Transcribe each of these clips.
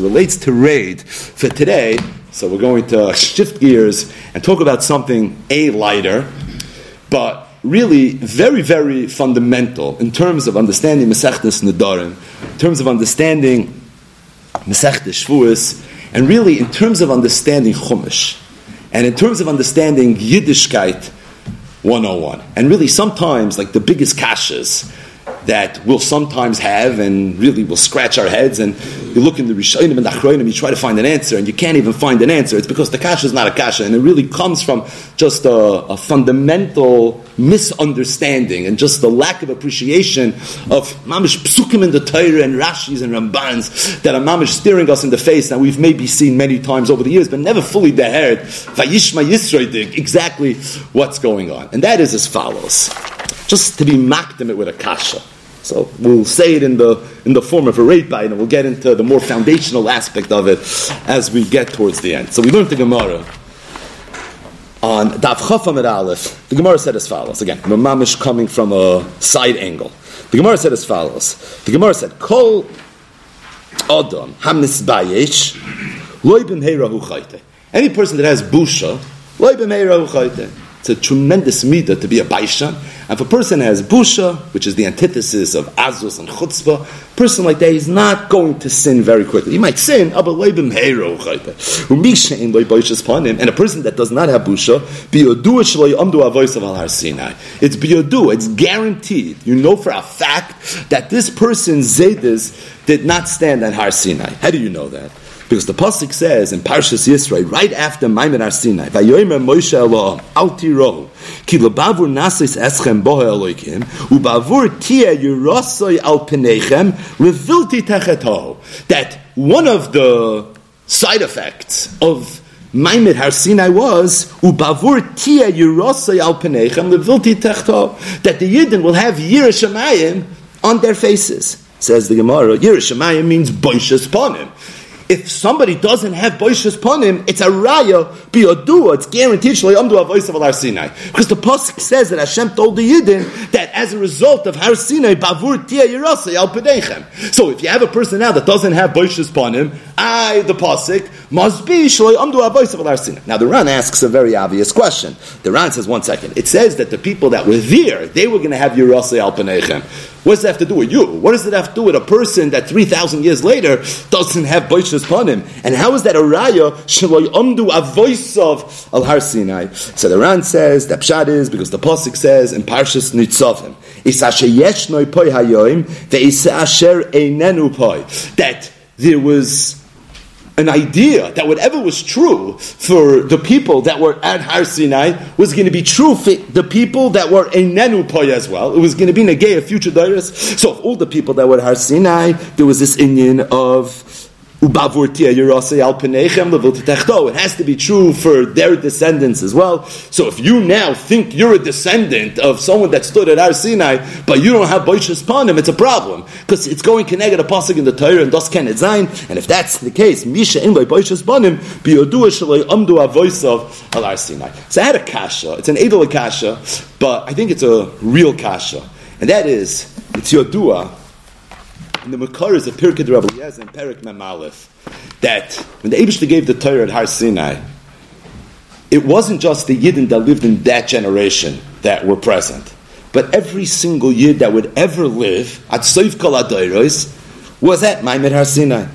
Relates to raid for today. So we're going to shift gears and talk about something a lighter, but really very, very fundamental in terms of understanding Masechtas Nedarim, in terms of understanding Masechtas Shavuos, and really in terms of understanding Chumash, and in terms of understanding Yiddishkeit 101. And really sometimes, like the biggest kashas, that we'll sometimes have and really will scratch our heads and you look in the Rishonim and the Achronim, you try to find an answer and you can't even find an answer. It's because the kasha is not a kasha and it really comes from just a, a fundamental misunderstanding and just the lack of appreciation of mamish psukim in the Torah and Rashis and Rambans that are mamish staring us in the face that we've maybe seen many times over the years but never fully deheard Vayishma Yisroidik exactly what's going on. And that is as follows. Just to be makdim it with a kasha. So we'll say it in the in the form of a rate bite, and we'll get into the more foundational aspect of it as we get towards the end. So we learned the Gemara on Daf Chafam Aleph. The Gemara said as follows. Again, Mamamish coming from a side angle. The Gemara said as follows. The Gemara said, "Kol Adam Hamnis Bayesh Loibim Heirahu Chayte." Any person that has busha, Loibim Heirahu Chayte. It's a tremendous midah to be a baisha. And if a person has busha, which is the antithesis of azus and chutzpah, a person like that is not going to sin very quickly. He might sin, and a person that does not have busha, it's biyodu, it's guaranteed. You know for a fact that this person Zaydis did not stand on Har Sinai. How do you know that? Because the pasuk says in Parshas Yisro, right after Maimon Ar Sinai, Moshe Elohim, Al ki lebavur nasis eschem bohe Elokim, ubavur tia al revilti techetohu." That one of the side effects of Maimed Har Sinai was ubavur tia al that the Yidden will have Yerushalayim on their faces. Says the Gemara, Yerushalayim means boishas ponim if somebody doesn't have boishas panim, it's a raya biyodua. It's guaranteed shloyamdu voice of Har Sinai because the pasuk says that Hashem told the Yidden that as a result of Har Sinai bavur tia yirasa al pedechem. So if you have a person now that doesn't have boishas panim, I the pasuk must be shloyamdu a voice of Har Sinai. Now the Ran asks a very obvious question. The Ran says one second. It says that the people that were there they were going to have yirasa al pedechem. What does that have to do with you? What does it have to do with a person that 3,000 years later doesn't have Boishas him? And how is that a raya? Shaloi umdu a voice of Al Har Sinai. So the Ran says that Pshat is because the Pasuk says in Parshas Nitzavim. That there was an idea that whatever was true for the people that were at Har Sinai was going to be true for the people that were in Nenupoy as well. It was going to be Negay of future daughters. So, all the people that were at Har Sinai, there was this Indian of it has to be true for their descendants as well. So if you now think you're a descendant of someone that stood at Har Sinai, but you don't have Boishas Panim, it's a problem. Because it's going connected a pasuk in the Torah and thus can it zain. And if that's the case, Misha in Boishas Panim, amdu voice of Har Sinai. So I had a kasha. It's an edel kasha, but I think it's a real kasha. And that is, it's Yodua in the Makar is a Pirkei Rabbi Eliezer and Perik Memalef that when the Abishta gave the Torah at Har Sinai, it wasn't just the Yidden that lived in that generation that were present, but every single Yid that would ever live at Soif Kol Adoiros was at Maimed Har Sinai.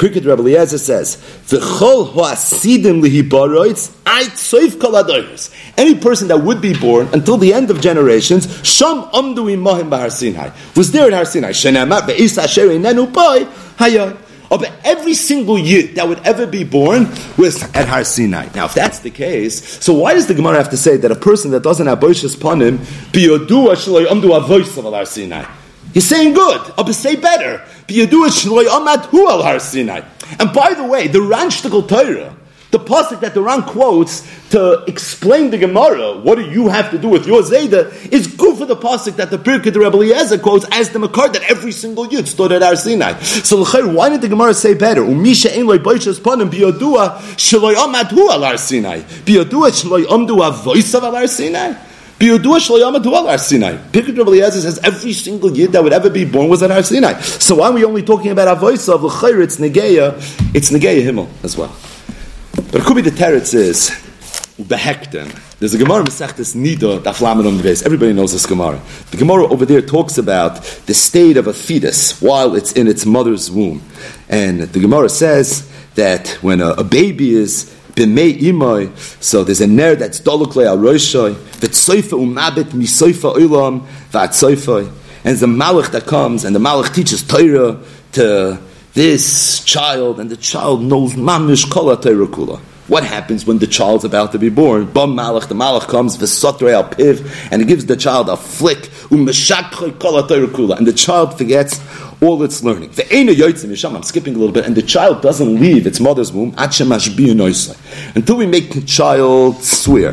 Pirkei Rabbi Eliezer says, "V'chol hoasidim lihibaroitz ait soif kol adoyers." Any person that would be born until the end of generations, sham amdu imahim b'Har Sinai, was there at Har Sinai. Shenamar be'is asher inenu poi hayah. Oh, but every single yid that would ever be born was at Har Sinai. Now, if that's the case, so why does the Gemara have to say that a person that doesn't have boishas panim be yodua shaloi amdu avois of Har Sinai? He's saying good. Oh, I'll say better. And by the way, the Ran Shtickle Torah, the pasuk that the Ran quotes to explain the Gemara, what do you have to do with your Zayda, is good for the pasuk that the Pirkei the Rebbe Eliezer quotes as the Makar that every single yid stood at Har Sinai. So why did the Gemara say better? Umisha biyodua shaloi amad al Har Sinai. Biyodua shaloi amdu al Har Sinai. Pirkei Rabbi Eliezer says every single yid that would ever be born was at Har Sinai. So why are we only talking about Avoisa of L'chayr? It's Negeya, it's Negeya Himmel as well. But it could be the teretz is behektem. There's a Gemara Masechtas Nida the base. Everybody knows this Gemara. The Gemara over there talks about the state of a fetus while it's in its mother's womb, and the Gemara says that when a, a baby is b'mei imoy, so there's a ner that's dolukle al roishoy, v'tsoifa umabit misoifa olam v'atsoifa, and a malach that comes, and the malach teaches Torah to this child, and the child knows mamish kol Torah kula. What happens when the child's about to be born? Bam malach, the malach comes, v'sotre al piv, and it gives the child a flick, umeshak kol Torah kula, and the child forgets all its learning. I'm skipping a little bit, and the child doesn't leave its mother's womb until we make the child swear.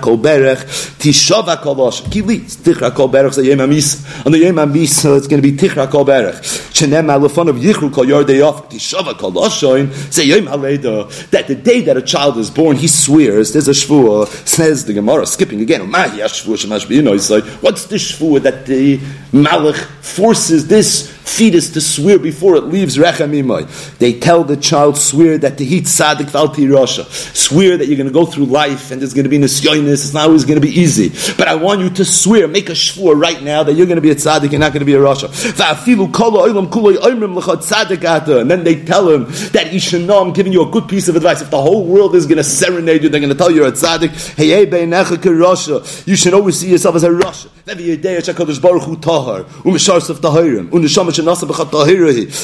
Kol kol. On the yem amis, it's going to be tichra kol berech. Shenemar lefon of yichru kol yordei off tishava yem haleda. That the day that a child is born, he swears. There's a shvua. Says the Gemara, skipping again. What's the shvua that the malach forces this fetus to swear before it leaves Rechem They tell the child, swear that the heat Sadik Valti Rasha. Swear that you're going to go through life and there's going to be Nisyonis, it's not always going to be easy. But I want you to swear, make a shvur right now that you're going to be a tzaddik, you're not going to be a Rasha. And then they tell him that know I'm giving you a good piece of advice. If the whole world is going to serenade you, they're going to tell you you're a tzaddik. You should always see yourself as a Rasha. Um um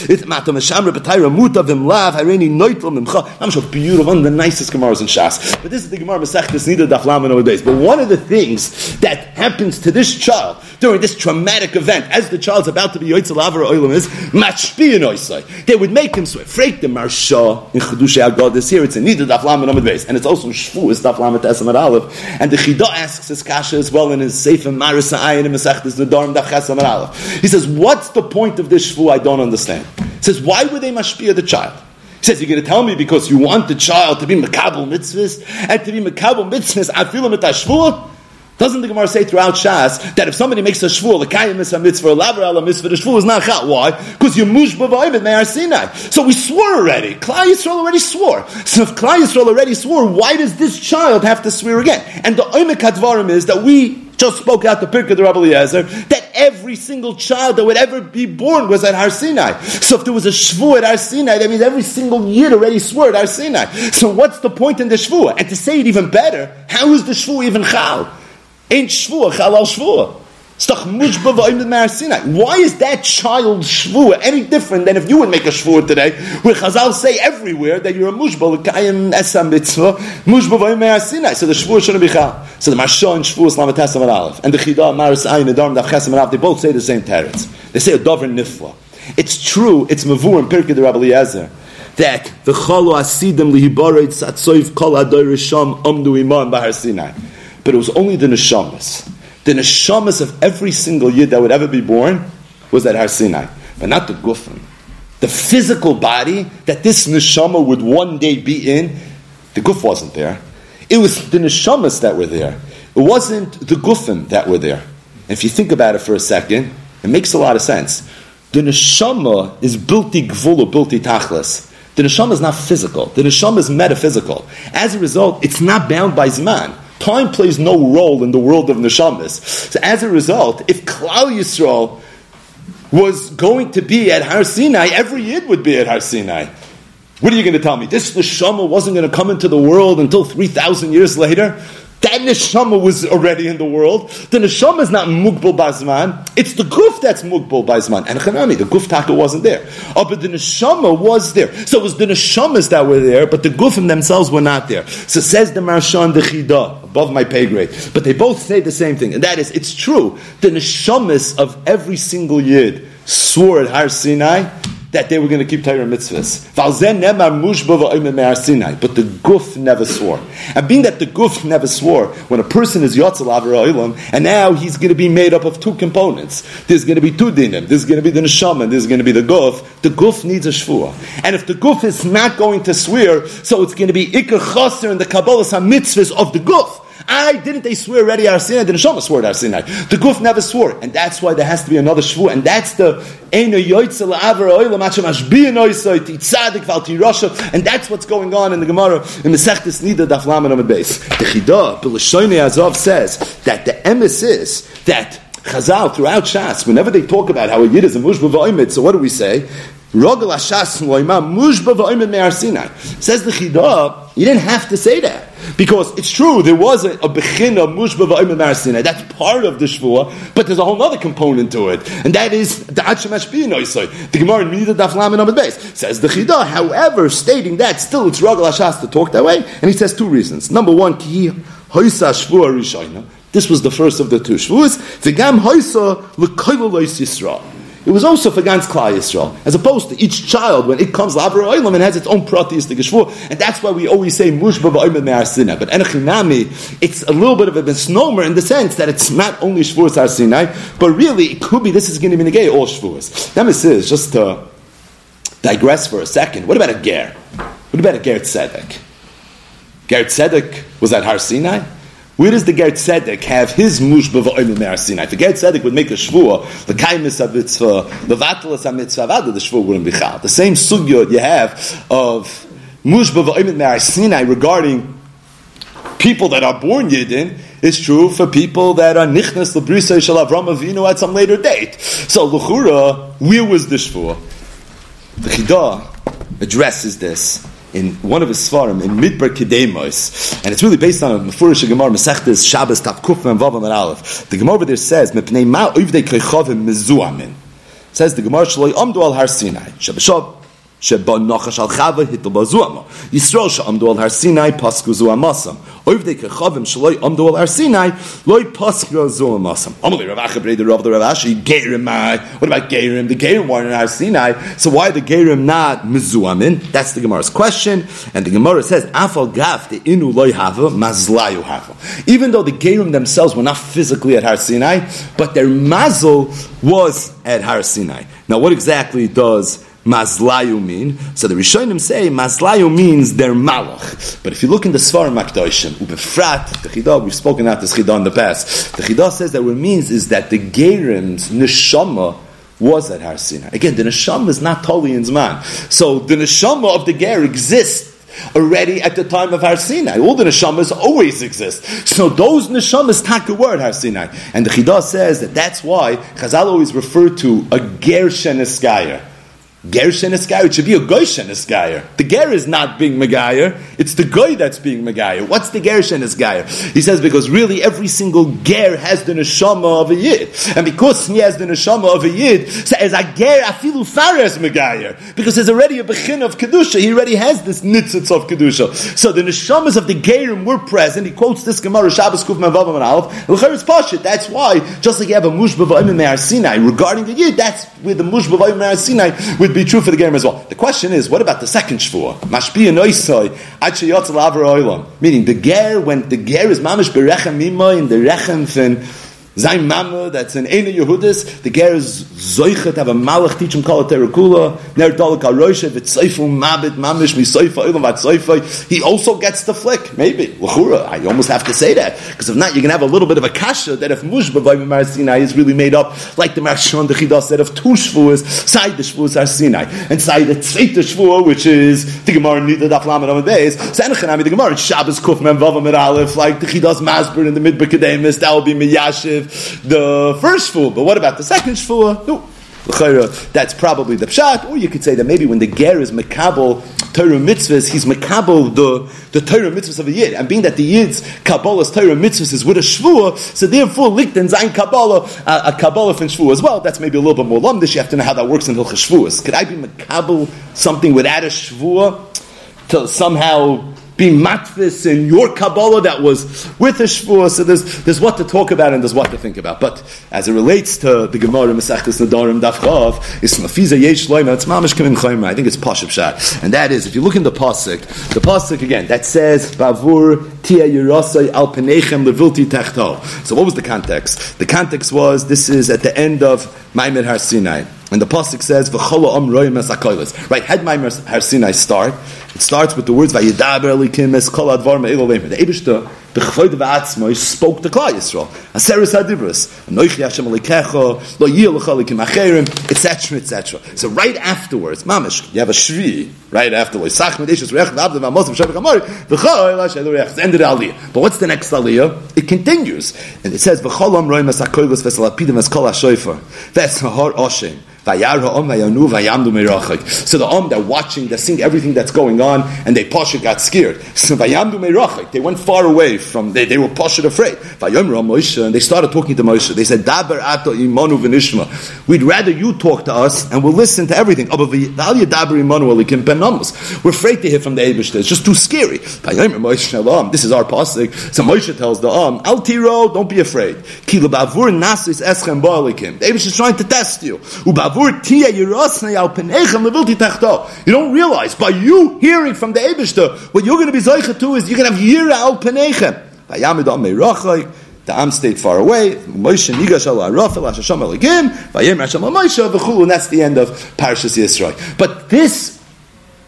it matter meshamre b'tayra muta v'mlav hareini noitel mimcha. I'm so beautiful, one of the nicest Gemaras in Shas. But this is the Gemara Masechtas Nida Daf Laman days. But one of the things that happens to this child during this traumatic event, as the child's about to be Yoitzel Avra Oilam is Machpiyan Oisai. They would make him swear. Freak the Marsha in Chedushay this here. It's a Nida Daf Laman days, and it's also Shvuas Daf Laman Tesam Aleph. And the Chida asks his kasha as well in his Sefer Marisa Ayin and Masechtas Nedarim Daf Chesam Aleph. He says, what's the point of this Shvu? I don't understand. He says, why would they mashpia the child? He says, you're going to tell me because you want the child to be makabel mitzvahs and to be makabel mitzvahs I afilim et shvua? Doesn't the Gemara say throughout Shas that if somebody makes a shvur, the kayim is a mitzvah, a laver a mitzvah, the shvur is not chal. Why? Because you're mushba v'oivet me'ar Sinai. So we swore already. Klal Yisrael already swore. So if Klal Yisrael already swore, why does this child have to swear again? And the oimek advarim is that we just spoke out the Pirkei Rabbi Eliezer that every single child that would ever be born was at Har Sinai. So if there was a shvu at Har Sinai, that means every single year already swore at Har Sinai. So what's the point in the shvu? And to say it even better, how is the shvu even chal? Ain't shvu chal al shvu. Why is that child shvua any different than if you would make a shvua today, where Chazal say everywhere that you're a mushba l'kayim esam mitzvah mushba Sinai. So the shvua shouldn't be chal. So the Marsha and shvua is lamatasam and aleph, and the chidah maris ayin adam daf chesam and aleph. They both say the same teretz. They say a dover nifla. It's true. It's mavur and pirkei the Rabbi Eliezer that the chalo asidim lihibaret satsoif kol adoyrisham amdu iman bahar Sinai. But it was only the neshamas the neshamas of every single yid that would ever be born was at Har Sinai, but not the gufim. The physical body that this neshama would one day be in, the guf wasn't there. It was the neshamas that were there. It wasn't the gufim that were there. If you think about it for a second, it makes a lot of sense. The neshama is bilti gvul bilti tachlis. The neshama is not physical. The neshama is metaphysical. As a result, it's not bound by zman. Time plays no role in the world of neshamas. So as a result, if Klal Yisrael was going to be at Har Sinai, every Yid would be at Har Sinai. What are you going to tell me? This neshama wasn't going to come into the world until 3,000 years later? That neshama was already in the world. The neshama is not mugbal bazman. It's the guf that's mugbal bazman. And chanami, the guf taka wasn't there. Oh, but the neshama was there. So it was the neshamas that were there, but the gufim themselves were not there. So says the Marshan the Chida, above my pay grade. But they both say the same thing, and that is, it's true. The neshamas of every single yid swore at Har Sinai that they were going to keep Torah mitzvahs. But the guf never swore. And being that the guf never swore, when a person is Yotzel Avra and now he's going to be made up of two components. There's going to be two dinim. There's going to be the neshama, and there's going to be the guf. The guf needs a shvua. And if the guf is not going to swear, so it's going to be ikar chaser in the Kabbalah mitzvahs of the guf. I didn't they swear already Har Sinai? The Neshama swore Har Sinai. The Guf never swore, and that's why there has to be another shvu, and that's the Eino Yoitzel Avar Oilam Noisoi Titzadik Valti Rasha, and that's what's going on in the Gemara in the Sechtes Nida Daf Laman Amid Beis. The Chidah B'Lashoinei Azov says that the emes is that Chazal throughout Shas, whenever they talk about how a Yid is a mushba v'oimid, so what do we say? Rogel Hashas loima mushba v'oimid me'ar Sinai. Says the Chidah, you didn't have to say that. Because it's true, there was a, a bechina mushba v'oimid me'ar Sinai. That's part of the Shvua, but there's a whole other component to it. And that is the Achamash B'inoisoi. The Gemara in Mida Daf Lamin Amid. Says the Chidah, however, stating that, still it's Rogel Hashas to talk that way. And he says two reasons. Number one, ki hoisa Shvua Rishayna. This was the first of the two shvuas. V'gam hoisa l'koilolos Yisrael. It was also for Gans Klal Yisrael, as opposed to each child when it comes Lavra Oilam and has its own pratistic shvur, and that's why we always say Mushba v'Oimed Me'ar But Enochinami, it's a little bit of a misnomer in the sense that it's not only shvuas Har Sinai, but really it could be this is going to be negay all shvuas. That is just to digress for a second. What about a ger? What about a ger tzedek? Ger tzedek was at Har Sinai. Where does the Ger Tzedek have his mushba v'oimel me'ar Sinai? The Ger Tzedek would make a shvua, the kaimis of mitzvah, the vatalas of mitzvah, the shvua wouldn't be chal. The same sugyot you have of mushba v'oimel me'ar Sinai regarding people that are born Yidden is true for people that are nichnas lebrisa shel Avram Avinu at some later date. So luchura, where was the shvua? The Chidah addresses this in one of his svarim in Midbar Kedemos, and it's really based on a Mefurish Gemara Masechtes Shabbos Tav Kuf and Vavam and Aleph. The Gemara there says Mepnei Ma Uivdei Kechavim Mezuamin. Says the Gemara Shaloi Amdu Al Har Sinai. Shabbos שבו נחש על חווה היטל בזוהמה. ישראל שעמדו על הר סיני פסקו זו המסם. עובדי כחובים שלא עמדו על הר סיני לא פסקו זו המסם. אמר Rav Acha Breda Rav the Rav Ashi, Gerim, what about Gerim? The Gerim weren't in Har Sinai, so why the Gerim not Mizuamin? That's the Gemara's question, and the Gemara says, Afal gaf the inu loy hava, mazlayu hava. Even though the Gerim themselves were not physically at Har Sinai, but their mazel was at Har Sinai. Now what exactly does Mazlayu mean? So the Rishonim say Mazlayu means their malach. But if you look in the Svarim Makdoshim, Ubefrat, we've spoken about this Chidah in the past. The Chidah says that what it means is that the Gerim's neshama was at Har Sinai. Again, the neshama is not totally in Zman. So the neshama of the Ger exists already at the time of Har Sinai. All the neshamas always exist. So those neshamas take the word Har Sinai. And the Chidah says that that's why Chazal always referred to a Ger Sheneskayer. Ger Sheneskayer, it should be a Goy Sheneskayer. The Ger is not being Megayer, it's the Goy that's being Megayer. What's the Ger Sheneskayer? He says because really every single Ger has the Neshama of a Yid. And because he has the Neshama of a Yid, so as a Ger, Afilu Fares Megayer. Because there's already a Bechin of Kedusha, he already has this Nitzitz of Kedusha. So the Neshamas of the Gerim were present. He quotes this Gemara, Shabbos Kuf Mavavam and Aleph. L'cher Pashit. That's why, just like you have a Mushba V'ayim Sinai, regarding the Yid, that's where the Mushba V'ayim Sinai would be true for the Gerim as well. The question is, what about the second Shvuah? Meaning, the Ger, when the Ger is Mamish Berechem Mima, in the Rechem fin, Zayn Mama, that's an Ena Yehudis, the Ger is Zoichet, have a Malach teach him it Terakula, Ner Dalek HaRoshe, V'tzeifu Mabit, Mamish, Misoifa, Ilam Vatzoifa, he also gets the flick, maybe. L'chura, I almost have to say that, because if not, you're going to have a little bit of a kasha, that if Mushba Vayim Mar Sinai is really made up, like the Marshon, the Chidah said, of two Shvuas, side the Shvuas are Sinai, and side the Tzveita Shvuah, which is the Gemara Nida Daf Lamed Amad Beis, Senechanami, the Gemara, Shabbos Kuf Mem Vavam Aleph, like the Chidah's Masber in the Midbar Kedemis, that will be Miyashiv, the first shvua, but what about the second shvua? No. That's probably the pshat, or you could say that maybe when the ger is makabel Torah mitzvahs, he's makabel the, the Torah mitzvahs of a yid, and being that the yid's kabbalah's Torah mitzvahs is with a shvua, so therefore lichten zayin kabbalah a, a kabbalah from shvua as well. That's maybe a little bit more lumdish. You have to know how that works in hilchah shvuas. Could I be makabel something without a shvua to somehow be matfis in your Kabbalah that was with a shvur. So there's, there's what to talk about and there's what to think about. But as it relates to the Gemara Masechtas Nedarim Dafchav, it's mafiza yesh loima. It's mamish kamim chayma. I think it's pashup shat, and that is if you look in the pasuk, the pasuk again that says bavur tia yerasai al penechem levilti techto. So what was the context? The context was this is at the end of Maimed Har Sinai. And the pasuk says, "V'chola om roim Right? Had Maimed Har Sinai start. It starts with the words "Vayidaber elikim es kol advar me'elolim." The Eibushter b'chvoid v'atzmo, he spoke to Klal Yisrael. Aseris hadibros, anoichi Hashem alikecha, lo yil l'chalikim acherim, etc., etc. So right afterwards, mamish, you have a shvi, right afterwards, sach medeshus reach v'abda v'amos v'shavik amori, v'chol l'ashelu reach, ended aliyah. But what's the next aliyah? It continues, and it says, v'chol as hakoilos v'salapidim as kol ha-shoifer, v'es oshem, so the Om, they're watching, they're seeing everything that's going on, and they Pasha got scared. So they went far away from, they, they were Pasha afraid. And they started talking to Moshe. They said, Daber ato imanu v'nishma. We'd rather you talk to us, and we'll listen to everything. We're afraid to hear from the Abish. It's just too scary. This is our pasuk. So Moshe tells the Om, Al Tiro, don't be afraid. The Abish is trying to test you. You don't realize by you hearing from the Ebishter, what you're going to be zeicha to is you're going to have yira al penechem. The Am stayed far away. Moshe nigash al arafel hashasham eligim. Vayem Hashem al Moshe. And that's the end of Parashas Yisro. But this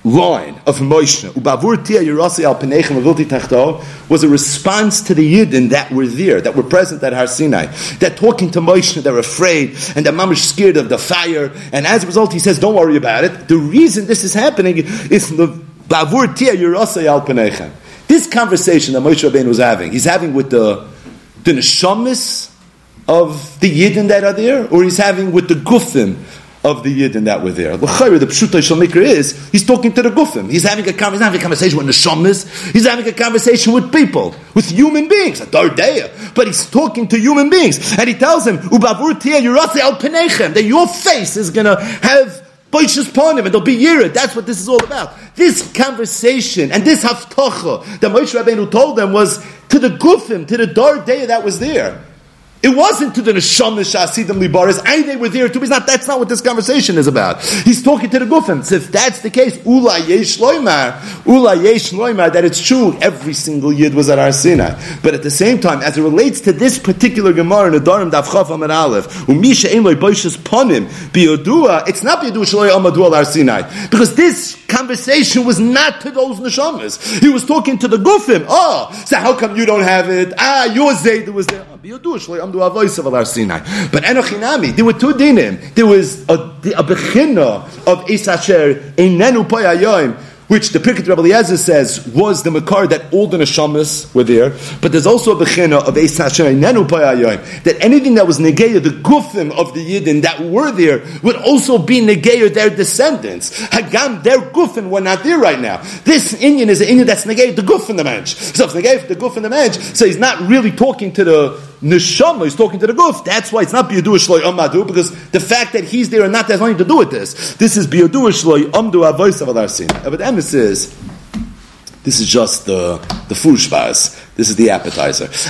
line of Moshe, Ubavur Tia Penechem was a response to the Yidden that were there, that were present at Har Sinai. They're talking to Moshe, they're afraid, and they're mamish scared of the fire. And as a result, he says, don't worry about it. The reason this is happening is Bavur Tia Penechem. This conversation that Moshe Rabbeinu was having, he's having with the, the Neshamis of the Yidden that are there, or he's having with the Gufim of the Yidden that were there. The the Pshuta Shalmikra is, he's talking to the Gufim. He's having a, he's having a conversation with Neshamas. He's having a conversation with people, with human beings, a Dardeya. But he's talking to human beings. And he tells him, that your face is going to have Boishas upon him, and there'll be Yirid. That's what this is all about. This conversation and this haftocha that Moshe Rabbeinu told them was to the Gufim, to the Dar that was there. It wasn't to the neshama shasidim libaris. I they were there too. He's not. That's not what this conversation is about. He's talking to the gufim. So if that's the case, ula yesh loymar, ula yesh loymar, that it's true. Every single yid was at Har Sinai. But at the same time, as it relates to this particular gemara in the Darim Chav Amar Aleph, umisha boishes ponim biyodua. It's not biyodua shloy amadu al Sinai because this conversation was not to those neshamas. He was talking to the gufim. Oh, so how come you don't have it? Ah, your zayd was there. But Enochinami, there were two dinim. There was a, a bechina of Isasher Einenu Poyayoim, which the Pirkei Rebbe Eliezer says was the Makar that all the Neshamas were there, but there's also a Bechina of Eis Payayoim, that anything that was Negeya, the Gufim of the Yidden that were there, would also be Negeya their descendants. Hagam, their Gufim were not there right now. This Indian is an Indian that's Negeya the Gufim the Mensch. So if Negeya the Gufim the Mensch, so he's not really talking to the neshama, he's talking to the goof. That's why it's not biyadu shloi amadu, because the fact that he's there and not has nothing to do with this. This is biyadu shloi amdu avois of adarsin. But emes is, this is just the, the fushbaz. This is the appetizer.